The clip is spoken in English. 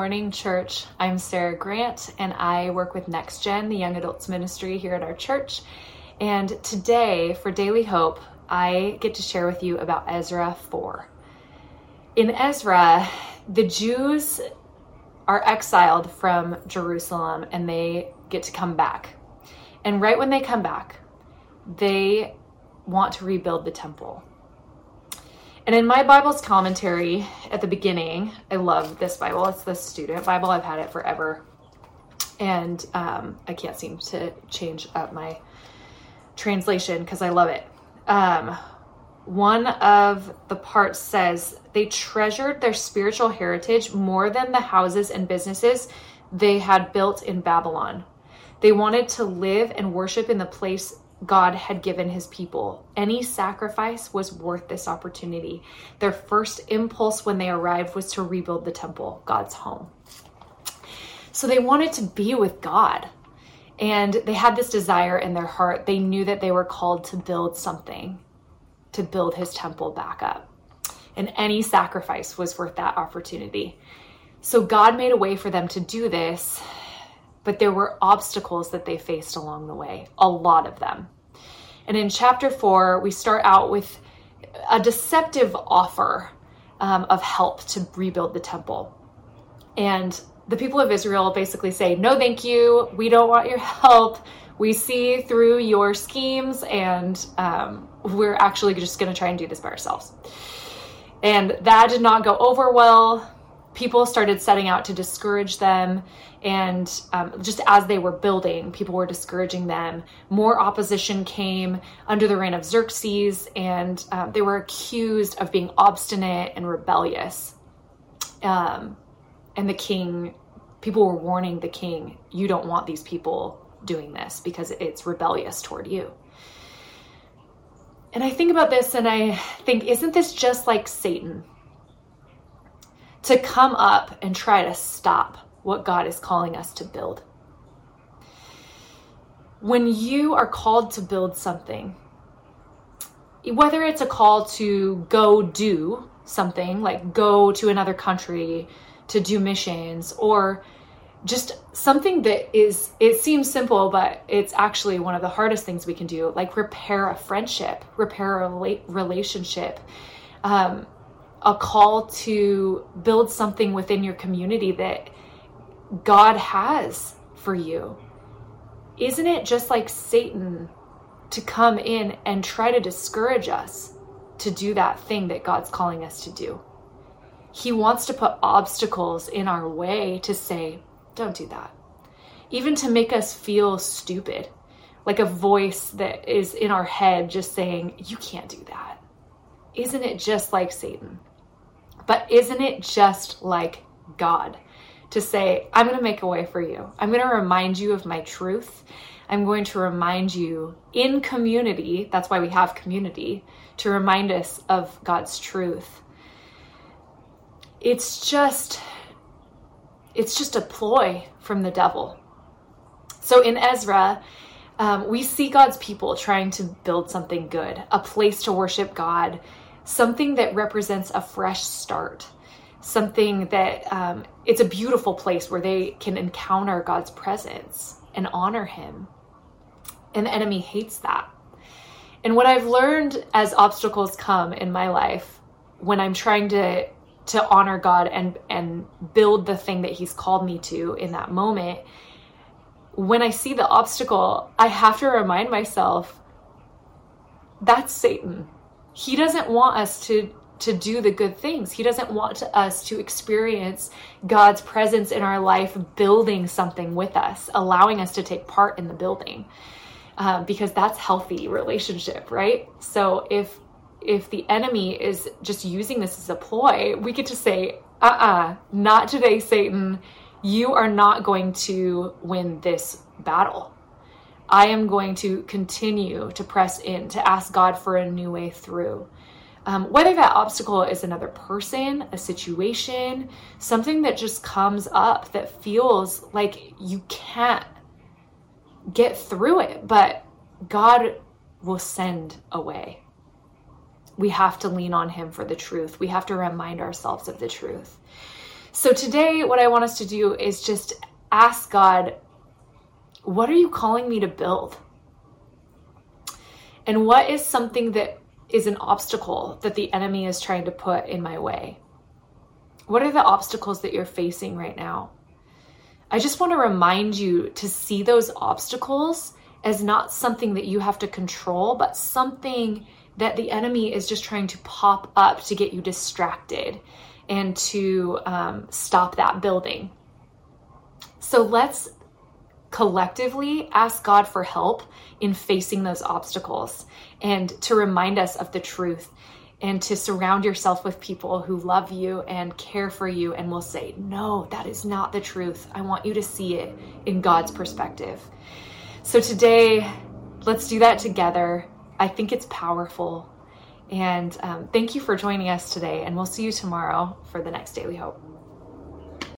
Morning Church. I'm Sarah Grant and I work with Next Gen, the young adults ministry here at our church. And today, for Daily Hope, I get to share with you about Ezra 4. In Ezra, the Jews are exiled from Jerusalem and they get to come back. And right when they come back, they want to rebuild the temple. And in my Bible's commentary at the beginning, I love this Bible. It's the student Bible. I've had it forever. And um, I can't seem to change up my translation because I love it. Um, one of the parts says they treasured their spiritual heritage more than the houses and businesses they had built in Babylon. They wanted to live and worship in the place God had given his people. Any sacrifice was worth this opportunity. Their first impulse when they arrived was to rebuild the temple, God's home. So they wanted to be with God. And they had this desire in their heart. They knew that they were called to build something, to build his temple back up. And any sacrifice was worth that opportunity. So God made a way for them to do this but there were obstacles that they faced along the way, a lot of them. And in chapter four, we start out with a deceptive offer um, of help to rebuild the temple. And the people of Israel basically say, No, thank you. We don't want your help. We see through your schemes, and um, we're actually just going to try and do this by ourselves. And that did not go over well people started setting out to discourage them. And um, just as they were building, people were discouraging them. More opposition came under the reign of Xerxes, and um, they were accused of being obstinate and rebellious. Um, and the king, people were warning the king, you don't want these people doing this because it's rebellious toward you. And I think about this and I think, isn't this just like Satan? To come up and try to stop what God is calling us to build. When you are called to build something, whether it's a call to go do something, like go to another country to do missions, or just something that is, it seems simple, but it's actually one of the hardest things we can do, like repair a friendship, repair a relationship. Um, a call to build something within your community that God has for you. Isn't it just like Satan to come in and try to discourage us to do that thing that God's calling us to do? He wants to put obstacles in our way to say, don't do that. Even to make us feel stupid, like a voice that is in our head just saying, you can't do that. Isn't it just like Satan? But isn't it just like God to say, I'm going to make a way for you? I'm going to remind you of my truth. I'm going to remind you in community, that's why we have community, to remind us of God's truth. It's just it's just a ploy from the devil. So in Ezra, um, we see God's people trying to build something good, a place to worship God, something that represents a fresh start, something that um, it's a beautiful place where they can encounter God's presence and honor Him. And the enemy hates that. And what I've learned as obstacles come in my life when I'm trying to to honor God and and build the thing that he's called me to in that moment when I see the obstacle I have to remind myself that's Satan he doesn't want us to to do the good things. He doesn't want us to experience God's presence in our life, building something with us, allowing us to take part in the building, um, because that's healthy relationship, right? So if if the enemy is just using this as a ploy, we get to say, "Uh, uh-uh, uh not today, Satan. You are not going to win this battle." I am going to continue to press in, to ask God for a new way through. Um, whether that obstacle is another person, a situation, something that just comes up that feels like you can't get through it, but God will send a way. We have to lean on Him for the truth. We have to remind ourselves of the truth. So today, what I want us to do is just ask God, what are you calling me to build? And what is something that is an obstacle that the enemy is trying to put in my way? What are the obstacles that you're facing right now? I just want to remind you to see those obstacles as not something that you have to control, but something that the enemy is just trying to pop up to get you distracted and to um, stop that building. So let's collectively ask God for help in facing those obstacles and to remind us of the truth and to surround yourself with people who love you and care for you and will say, No, that is not the truth. I want you to see it in God's perspective. So today, let's do that together. I think it's powerful. And um, thank you for joining us today, and we'll see you tomorrow for the next Daily Hope.